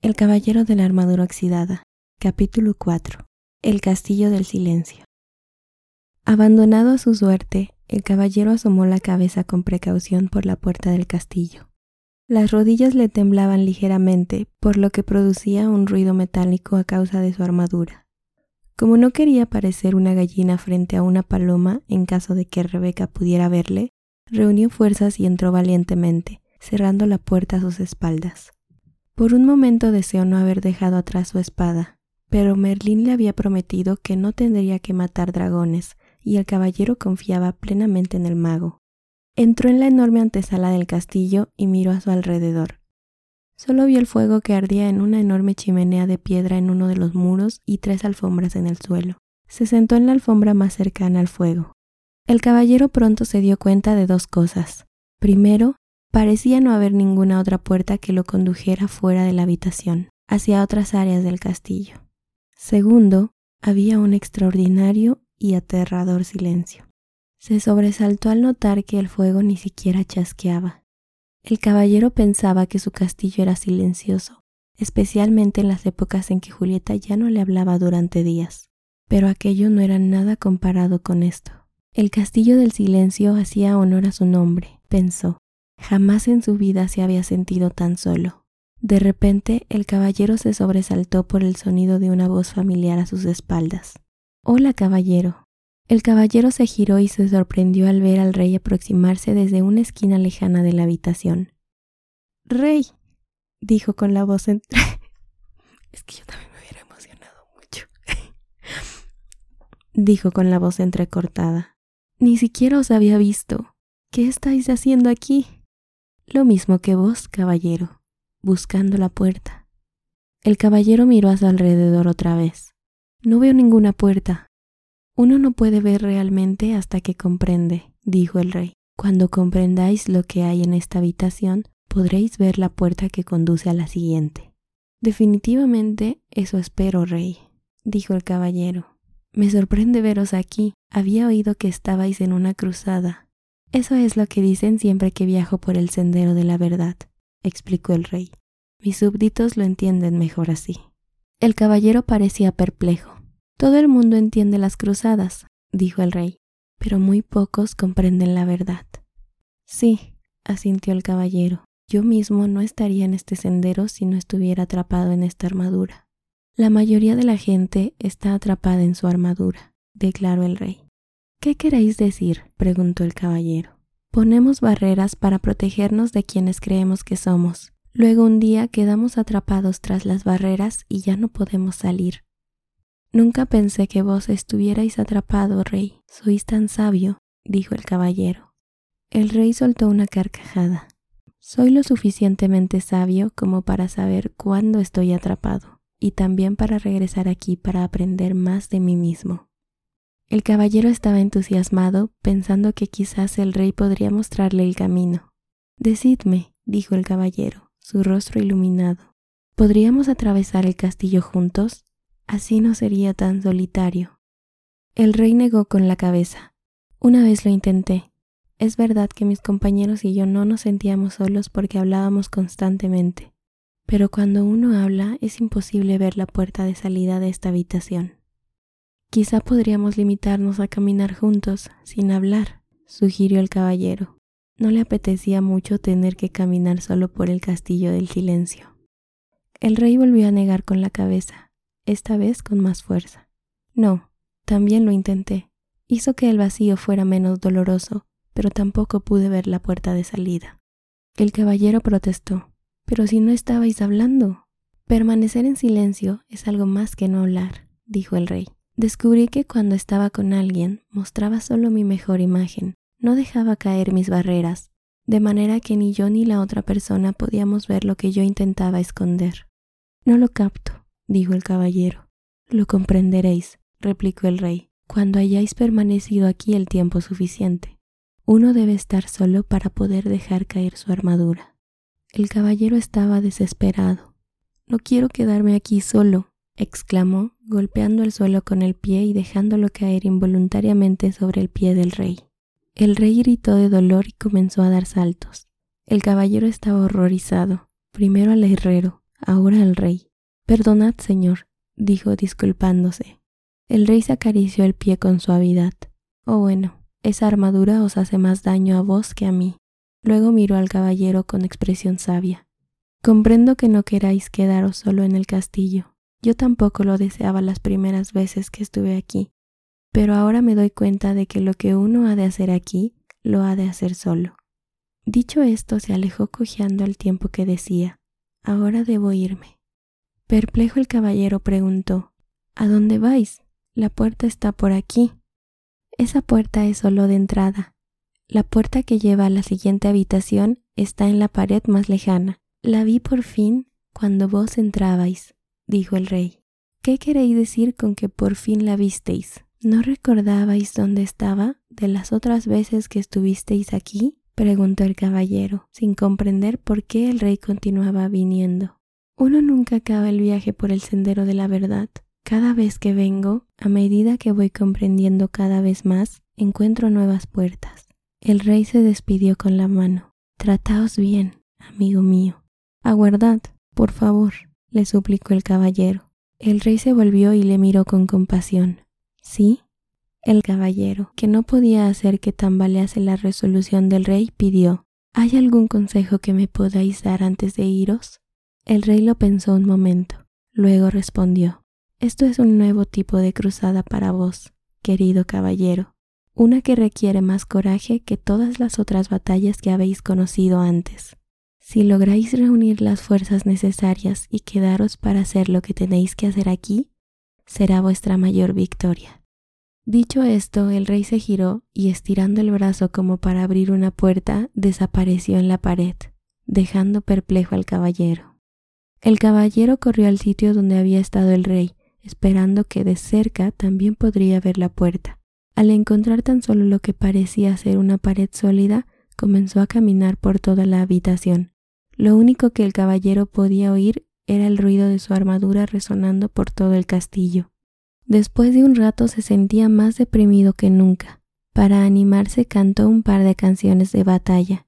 El Caballero de la Armadura Oxidada. Capítulo 4. El Castillo del Silencio. Abandonado a su suerte, el caballero asomó la cabeza con precaución por la puerta del castillo. Las rodillas le temblaban ligeramente, por lo que producía un ruido metálico a causa de su armadura. Como no quería parecer una gallina frente a una paloma en caso de que Rebeca pudiera verle, reunió fuerzas y entró valientemente, cerrando la puerta a sus espaldas. Por un momento deseó no haber dejado atrás su espada, pero Merlín le había prometido que no tendría que matar dragones, y el caballero confiaba plenamente en el mago. Entró en la enorme antesala del castillo y miró a su alrededor. Solo vio el fuego que ardía en una enorme chimenea de piedra en uno de los muros y tres alfombras en el suelo. Se sentó en la alfombra más cercana al fuego. El caballero pronto se dio cuenta de dos cosas. Primero, Parecía no haber ninguna otra puerta que lo condujera fuera de la habitación, hacia otras áreas del castillo. Segundo, había un extraordinario y aterrador silencio. Se sobresaltó al notar que el fuego ni siquiera chasqueaba. El caballero pensaba que su castillo era silencioso, especialmente en las épocas en que Julieta ya no le hablaba durante días. Pero aquello no era nada comparado con esto. El castillo del silencio hacía honor a su nombre, pensó, Jamás en su vida se había sentido tan solo. De repente el caballero se sobresaltó por el sonido de una voz familiar a sus espaldas. Hola, caballero. El caballero se giró y se sorprendió al ver al rey aproximarse desde una esquina lejana de la habitación. Rey, dijo con la voz entre... es que yo también me hubiera emocionado mucho. dijo con la voz entrecortada. Ni siquiera os había visto. ¿Qué estáis haciendo aquí? Lo mismo que vos, caballero, buscando la puerta. El caballero miró a su alrededor otra vez. No veo ninguna puerta. Uno no puede ver realmente hasta que comprende, dijo el rey. Cuando comprendáis lo que hay en esta habitación, podréis ver la puerta que conduce a la siguiente. Definitivamente eso espero, rey, dijo el caballero. Me sorprende veros aquí. Había oído que estabais en una cruzada. Eso es lo que dicen siempre que viajo por el sendero de la verdad, explicó el rey. Mis súbditos lo entienden mejor así. El caballero parecía perplejo. Todo el mundo entiende las cruzadas, dijo el rey, pero muy pocos comprenden la verdad. Sí, asintió el caballero, yo mismo no estaría en este sendero si no estuviera atrapado en esta armadura. La mayoría de la gente está atrapada en su armadura, declaró el rey. ¿Qué queréis decir? preguntó el caballero. Ponemos barreras para protegernos de quienes creemos que somos. Luego un día quedamos atrapados tras las barreras y ya no podemos salir. Nunca pensé que vos estuvierais atrapado, rey. Sois tan sabio, dijo el caballero. El rey soltó una carcajada. Soy lo suficientemente sabio como para saber cuándo estoy atrapado, y también para regresar aquí para aprender más de mí mismo. El caballero estaba entusiasmado, pensando que quizás el rey podría mostrarle el camino. Decidme, dijo el caballero, su rostro iluminado, ¿podríamos atravesar el castillo juntos? Así no sería tan solitario. El rey negó con la cabeza. Una vez lo intenté. Es verdad que mis compañeros y yo no nos sentíamos solos porque hablábamos constantemente, pero cuando uno habla es imposible ver la puerta de salida de esta habitación. Quizá podríamos limitarnos a caminar juntos, sin hablar, sugirió el caballero. No le apetecía mucho tener que caminar solo por el castillo del silencio. El rey volvió a negar con la cabeza, esta vez con más fuerza. No, también lo intenté. Hizo que el vacío fuera menos doloroso, pero tampoco pude ver la puerta de salida. El caballero protestó. Pero si no estabais hablando. Permanecer en silencio es algo más que no hablar, dijo el rey. Descubrí que cuando estaba con alguien mostraba solo mi mejor imagen, no dejaba caer mis barreras, de manera que ni yo ni la otra persona podíamos ver lo que yo intentaba esconder. No lo capto, dijo el caballero. Lo comprenderéis, replicó el rey, cuando hayáis permanecido aquí el tiempo suficiente. Uno debe estar solo para poder dejar caer su armadura. El caballero estaba desesperado. No quiero quedarme aquí solo, exclamó, golpeando el suelo con el pie y dejándolo caer involuntariamente sobre el pie del rey. El rey gritó de dolor y comenzó a dar saltos. El caballero estaba horrorizado, primero al herrero, ahora al rey. Perdonad, señor, dijo disculpándose. El rey se acarició el pie con suavidad. Oh bueno, esa armadura os hace más daño a vos que a mí. Luego miró al caballero con expresión sabia. Comprendo que no queráis quedaros solo en el castillo. Yo tampoco lo deseaba las primeras veces que estuve aquí, pero ahora me doy cuenta de que lo que uno ha de hacer aquí, lo ha de hacer solo. Dicho esto, se alejó cojeando el tiempo que decía, ahora debo irme. Perplejo el caballero preguntó, ¿A dónde vais? La puerta está por aquí. Esa puerta es solo de entrada. La puerta que lleva a la siguiente habitación está en la pared más lejana. La vi por fin cuando vos entrabais, dijo el rey. ¿Qué queréis decir con que por fin la visteis? ¿No recordabais dónde estaba de las otras veces que estuvisteis aquí? preguntó el caballero, sin comprender por qué el rey continuaba viniendo. Uno nunca acaba el viaje por el sendero de la verdad. Cada vez que vengo, a medida que voy comprendiendo cada vez más, encuentro nuevas puertas. El rey se despidió con la mano. Trataos bien, amigo mío. Aguardad, por favor, le suplicó el caballero. El rey se volvió y le miró con compasión. ¿Sí? El caballero, que no podía hacer que tambalease la resolución del rey, pidió ¿Hay algún consejo que me podáis dar antes de iros? El rey lo pensó un momento. Luego respondió Esto es un nuevo tipo de cruzada para vos, querido caballero, una que requiere más coraje que todas las otras batallas que habéis conocido antes. Si lográis reunir las fuerzas necesarias y quedaros para hacer lo que tenéis que hacer aquí, será vuestra mayor victoria. Dicho esto, el rey se giró y estirando el brazo como para abrir una puerta, desapareció en la pared, dejando perplejo al caballero. El caballero corrió al sitio donde había estado el rey, esperando que de cerca también podría ver la puerta. Al encontrar tan solo lo que parecía ser una pared sólida, comenzó a caminar por toda la habitación, lo único que el caballero podía oír era el ruido de su armadura resonando por todo el castillo. Después de un rato se sentía más deprimido que nunca. Para animarse cantó un par de canciones de batalla.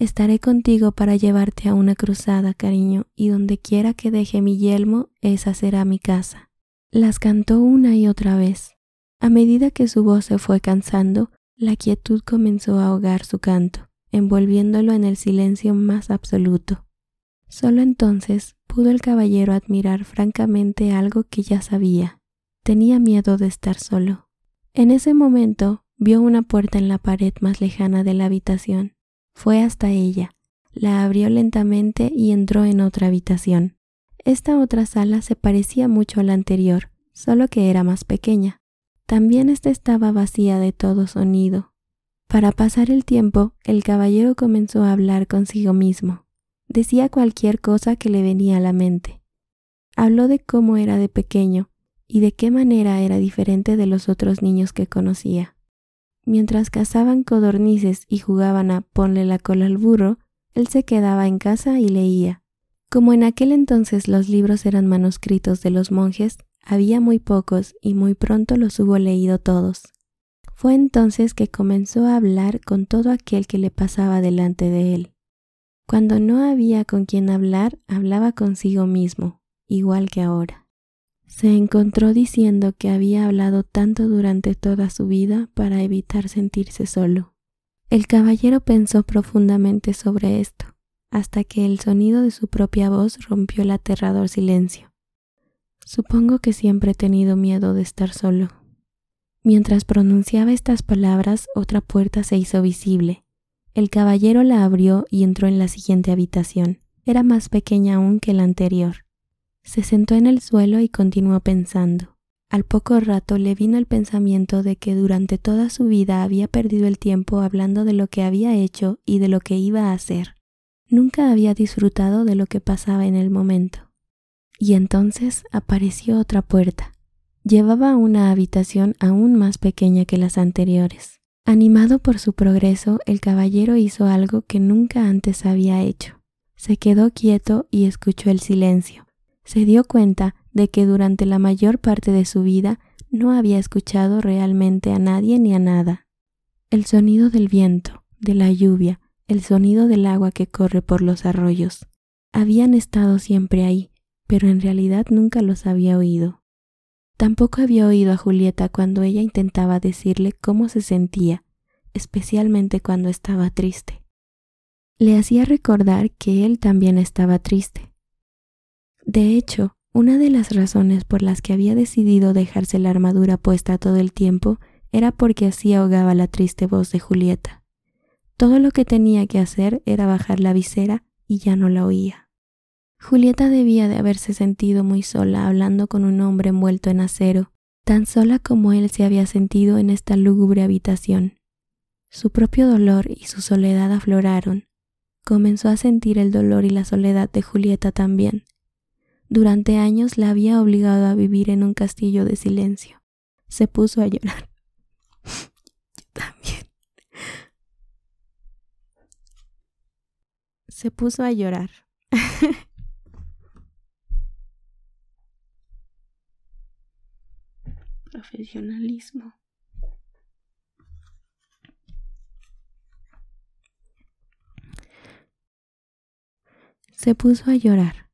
Estaré contigo para llevarte a una cruzada, cariño, y donde quiera que deje mi yelmo, esa será mi casa. Las cantó una y otra vez. A medida que su voz se fue cansando, la quietud comenzó a ahogar su canto envolviéndolo en el silencio más absoluto. Solo entonces pudo el caballero admirar francamente algo que ya sabía. Tenía miedo de estar solo. En ese momento vio una puerta en la pared más lejana de la habitación. Fue hasta ella, la abrió lentamente y entró en otra habitación. Esta otra sala se parecía mucho a la anterior, solo que era más pequeña. También ésta estaba vacía de todo sonido, para pasar el tiempo, el caballero comenzó a hablar consigo mismo. Decía cualquier cosa que le venía a la mente. Habló de cómo era de pequeño y de qué manera era diferente de los otros niños que conocía. Mientras cazaban codornices y jugaban a ponle la cola al burro, él se quedaba en casa y leía. Como en aquel entonces los libros eran manuscritos de los monjes, había muy pocos y muy pronto los hubo leído todos. Fue entonces que comenzó a hablar con todo aquel que le pasaba delante de él. Cuando no había con quien hablar, hablaba consigo mismo, igual que ahora. Se encontró diciendo que había hablado tanto durante toda su vida para evitar sentirse solo. El caballero pensó profundamente sobre esto, hasta que el sonido de su propia voz rompió el aterrador silencio. Supongo que siempre he tenido miedo de estar solo, Mientras pronunciaba estas palabras, otra puerta se hizo visible. El caballero la abrió y entró en la siguiente habitación. Era más pequeña aún que la anterior. Se sentó en el suelo y continuó pensando. Al poco rato le vino el pensamiento de que durante toda su vida había perdido el tiempo hablando de lo que había hecho y de lo que iba a hacer. Nunca había disfrutado de lo que pasaba en el momento. Y entonces apareció otra puerta. Llevaba una habitación aún más pequeña que las anteriores. Animado por su progreso, el caballero hizo algo que nunca antes había hecho. Se quedó quieto y escuchó el silencio. Se dio cuenta de que durante la mayor parte de su vida no había escuchado realmente a nadie ni a nada. El sonido del viento, de la lluvia, el sonido del agua que corre por los arroyos, Habían estado siempre ahí, pero en realidad nunca los había oído. Tampoco había oído a Julieta cuando ella intentaba decirle cómo se sentía, especialmente cuando estaba triste. Le hacía recordar que él también estaba triste. De hecho, una de las razones por las que había decidido dejarse la armadura puesta todo el tiempo era porque así ahogaba la triste voz de Julieta. Todo lo que tenía que hacer era bajar la visera y ya no la oía. Julieta debía de haberse sentido muy sola hablando con un hombre envuelto en acero, tan sola como él se había sentido en esta lúgubre habitación. Su propio dolor y su soledad afloraron. Comenzó a sentir el dolor y la soledad de Julieta también. Durante años la había obligado a vivir en un castillo de silencio. Se puso a llorar. Yo también. Se puso a llorar. Profesionalismo. Se puso a llorar.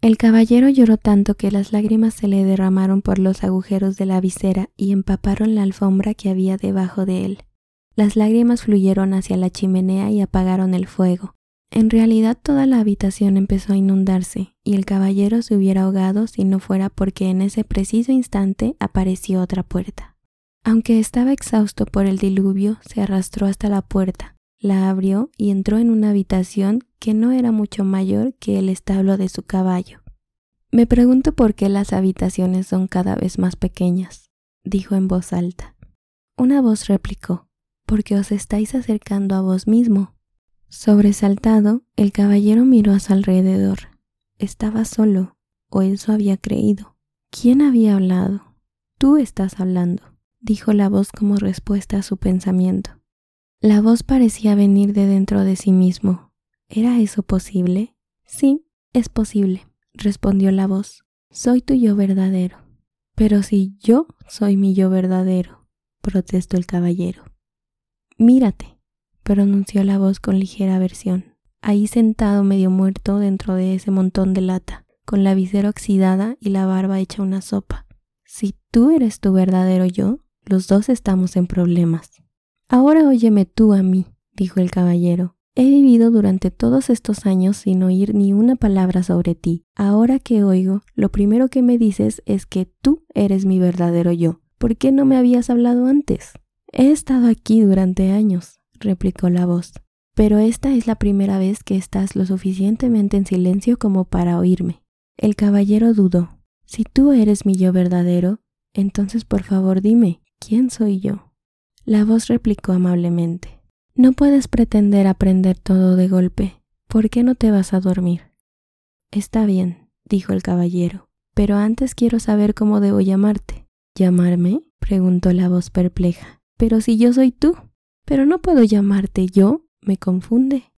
El caballero lloró tanto que las lágrimas se le derramaron por los agujeros de la visera y empaparon la alfombra que había debajo de él. Las lágrimas fluyeron hacia la chimenea y apagaron el fuego. En realidad toda la habitación empezó a inundarse, y el caballero se hubiera ahogado si no fuera porque en ese preciso instante apareció otra puerta. Aunque estaba exhausto por el diluvio, se arrastró hasta la puerta, la abrió y entró en una habitación que no era mucho mayor que el establo de su caballo. Me pregunto por qué las habitaciones son cada vez más pequeñas, dijo en voz alta. Una voz replicó, porque os estáis acercando a vos mismo. Sobresaltado, el caballero miró a su alrededor. Estaba solo, o eso había creído. ¿Quién había hablado? Tú estás hablando, dijo la voz como respuesta a su pensamiento. La voz parecía venir de dentro de sí mismo. ¿Era eso posible? Sí, es posible, respondió la voz. Soy tu yo verdadero. Pero si yo soy mi yo verdadero, protestó el caballero. Mírate, pronunció la voz con ligera aversión, ahí sentado medio muerto dentro de ese montón de lata, con la visera oxidada y la barba hecha una sopa. Si tú eres tu verdadero yo, los dos estamos en problemas. Ahora óyeme tú a mí, dijo el caballero. He vivido durante todos estos años sin oír ni una palabra sobre ti. Ahora que oigo, lo primero que me dices es que tú eres mi verdadero yo. ¿Por qué no me habías hablado antes? He estado aquí durante años, replicó la voz, pero esta es la primera vez que estás lo suficientemente en silencio como para oírme. El caballero dudó. Si tú eres mi yo verdadero, entonces por favor dime, ¿quién soy yo? La voz replicó amablemente. No puedes pretender aprender todo de golpe. ¿Por qué no te vas a dormir? Está bien, dijo el caballero, pero antes quiero saber cómo debo llamarte. ¿Llamarme? preguntó la voz perpleja. Pero si yo soy tú. Pero no puedo llamarte yo. Me confunde.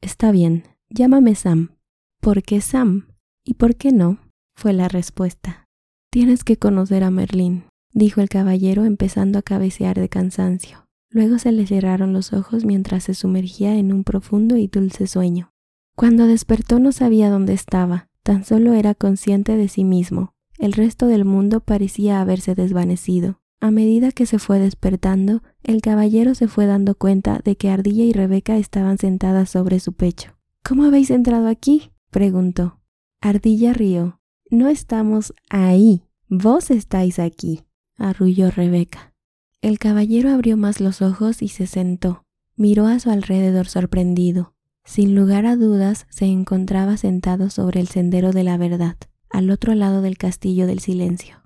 Está bien, llámame Sam. ¿Por qué Sam? ¿Y por qué no? fue la respuesta. Tienes que conocer a Merlín dijo el caballero empezando a cabecear de cansancio. Luego se le cerraron los ojos mientras se sumergía en un profundo y dulce sueño. Cuando despertó no sabía dónde estaba, tan solo era consciente de sí mismo. El resto del mundo parecía haberse desvanecido. A medida que se fue despertando, el caballero se fue dando cuenta de que Ardilla y Rebeca estaban sentadas sobre su pecho. ¿Cómo habéis entrado aquí? preguntó. Ardilla rió. No estamos ahí, vos estáis aquí arrulló Rebeca. El caballero abrió más los ojos y se sentó. Miró a su alrededor sorprendido. Sin lugar a dudas, se encontraba sentado sobre el sendero de la verdad, al otro lado del castillo del silencio.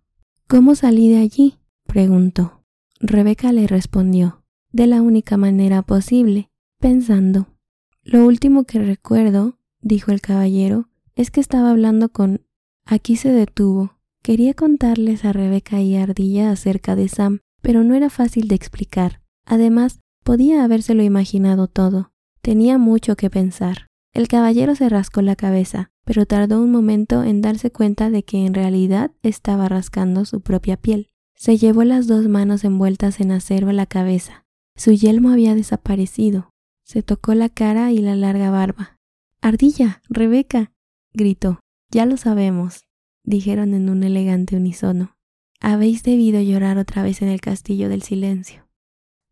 ¿Cómo salí de allí? Preguntó. Rebeca le respondió, de la única manera posible, pensando. Lo último que recuerdo, dijo el caballero, es que estaba hablando con... Aquí se detuvo, Quería contarles a Rebeca y Ardilla acerca de Sam, pero no era fácil de explicar. Además, podía habérselo imaginado todo. Tenía mucho que pensar. El caballero se rascó la cabeza, pero tardó un momento en darse cuenta de que en realidad estaba rascando su propia piel. Se llevó las dos manos envueltas en acero a la cabeza. Su yelmo había desaparecido. Se tocó la cara y la larga barba. Ardilla, Rebeca, gritó. Ya lo sabemos, dijeron en un elegante unisono. Habéis debido llorar otra vez en el castillo del silencio.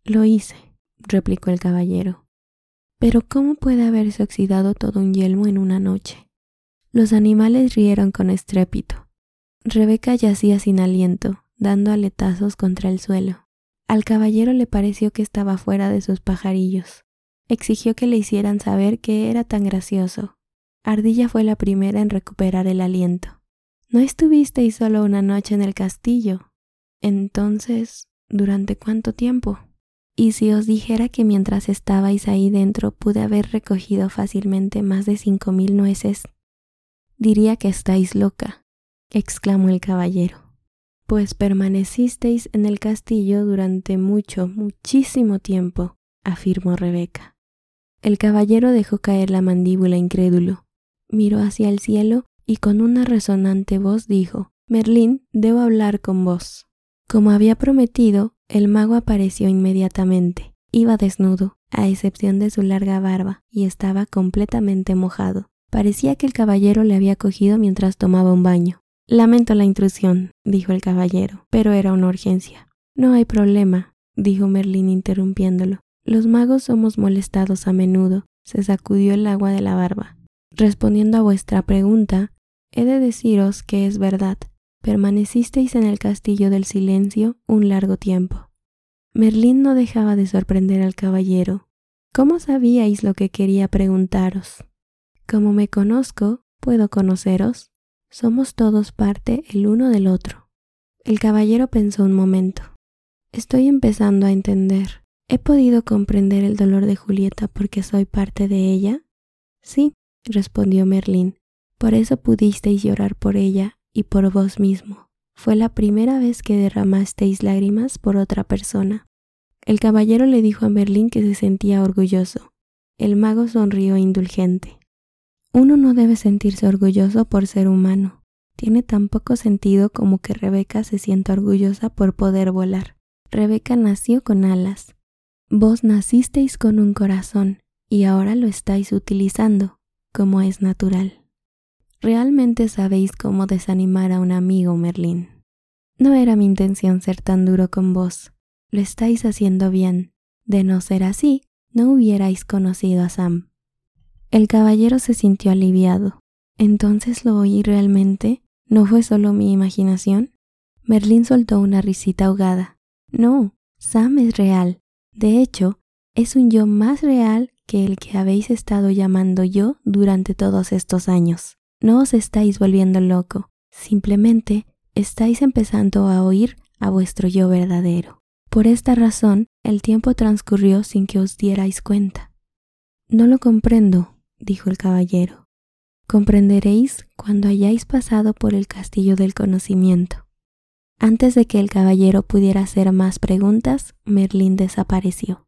Lo hice, replicó el caballero. Pero ¿cómo puede haberse oxidado todo un yelmo en una noche? Los animales rieron con estrépito. Rebeca yacía sin aliento, dando aletazos contra el suelo. Al caballero le pareció que estaba fuera de sus pajarillos. Exigió que le hicieran saber que era tan gracioso. Ardilla fue la primera en recuperar el aliento. No estuvisteis solo una noche en el castillo. Entonces, ¿durante cuánto tiempo? Y si os dijera que mientras estabais ahí dentro pude haber recogido fácilmente más de cinco mil nueces, diría que estáis loca, exclamó el caballero. Pues permanecisteis en el castillo durante mucho, muchísimo tiempo, afirmó Rebeca. El caballero dejó caer la mandíbula incrédulo, miró hacia el cielo y con una resonante voz dijo, Merlín, debo hablar con vos. Como había prometido, el mago apareció inmediatamente. Iba desnudo, a excepción de su larga barba, y estaba completamente mojado. Parecía que el caballero le había cogido mientras tomaba un baño. Lamento la intrusión, dijo el caballero, pero era una urgencia. No hay problema, dijo Merlín interrumpiéndolo. Los magos somos molestados a menudo. Se sacudió el agua de la barba. Respondiendo a vuestra pregunta, he de deciros que es verdad. Permanecisteis en el castillo del silencio un largo tiempo. Merlín no dejaba de sorprender al caballero. ¿Cómo sabíais lo que quería preguntaros? Como me conozco, puedo conoceros. Somos todos parte el uno del otro. El caballero pensó un momento. Estoy empezando a entender. ¿He podido comprender el dolor de Julieta porque soy parte de ella? Sí, respondió Merlín. Por eso pudisteis llorar por ella y por vos mismo. Fue la primera vez que derramasteis lágrimas por otra persona. El caballero le dijo a Merlín que se sentía orgulloso. El mago sonrió indulgente. Uno no debe sentirse orgulloso por ser humano. Tiene tan poco sentido como que Rebeca se sienta orgullosa por poder volar. Rebeca nació con alas. Vos nacisteis con un corazón y ahora lo estáis utilizando como es natural. Realmente sabéis cómo desanimar a un amigo, Merlín. No era mi intención ser tan duro con vos. Lo estáis haciendo bien. De no ser así, no hubierais conocido a Sam. El caballero se sintió aliviado. ¿Entonces lo oí realmente? ¿No fue solo mi imaginación? Merlín soltó una risita ahogada. No, Sam es real. De hecho, es un yo más real que el que habéis estado llamando yo durante todos estos años. No os estáis volviendo loco, simplemente estáis empezando a oír a vuestro yo verdadero. Por esta razón, el tiempo transcurrió sin que os dierais cuenta. No lo comprendo, dijo el caballero. Comprenderéis cuando hayáis pasado por el castillo del conocimiento. Antes de que el caballero pudiera hacer más preguntas, Merlín desapareció.